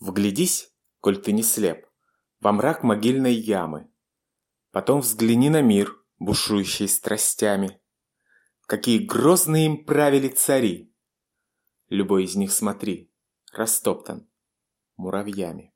Вглядись, коль ты не слеп, во мрак могильной ямы. Потом взгляни на мир, бушующий страстями. Какие грозные им правили цари! Любой из них смотри, растоптан муравьями.